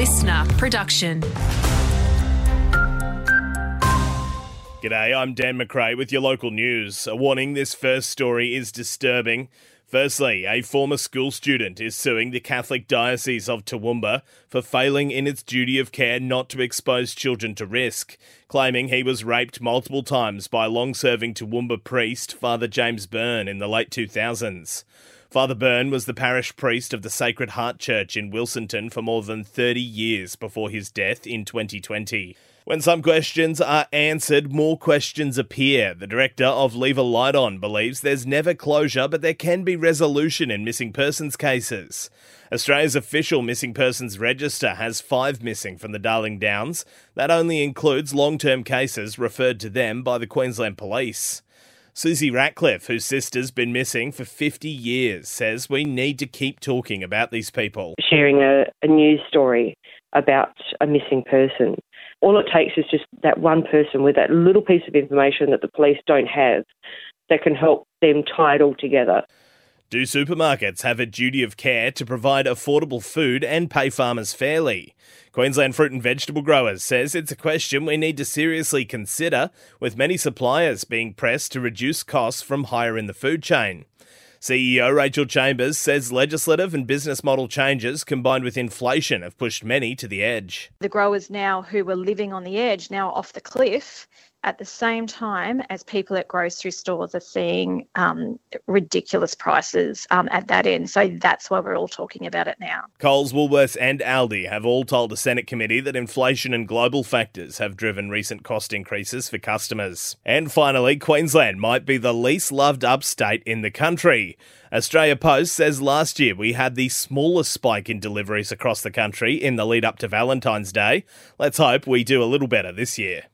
LiSTNR production. G'day, I'm Dan McRae with your local news. A warning this first story is disturbing. Firstly, a former school student is suing the Catholic Diocese of Toowoomba for failing in its duty of care not to expose children to risk, claiming he was raped multiple times by long serving Toowoomba priest Father James Byrne in the late 2000s. Father Byrne was the parish priest of the Sacred Heart Church in Wilsonton for more than 30 years before his death in 2020. When some questions are answered, more questions appear. The director of Leave a Light On believes there's never closure, but there can be resolution in missing persons cases. Australia's official missing persons register has five missing from the Darling Downs. That only includes long term cases referred to them by the Queensland Police. Susie Ratcliffe, whose sister's been missing for 50 years, says we need to keep talking about these people. Sharing a, a news story about a missing person. All it takes is just that one person with that little piece of information that the police don't have that can help them tie it all together. Do supermarkets have a duty of care to provide affordable food and pay farmers fairly? Queensland Fruit and Vegetable Growers says it's a question we need to seriously consider, with many suppliers being pressed to reduce costs from higher in the food chain. CEO Rachel Chambers says legislative and business model changes combined with inflation have pushed many to the edge. The growers now who were living on the edge, now off the cliff, at the same time as people at grocery stores are seeing um, ridiculous prices um, at that end. So that's why we're all talking about it now. Coles, Woolworths, and Aldi have all told the Senate committee that inflation and global factors have driven recent cost increases for customers. And finally, Queensland might be the least loved upstate in the country. Australia Post says last year we had the smallest spike in deliveries across the country in the lead up to Valentine's Day. Let's hope we do a little better this year.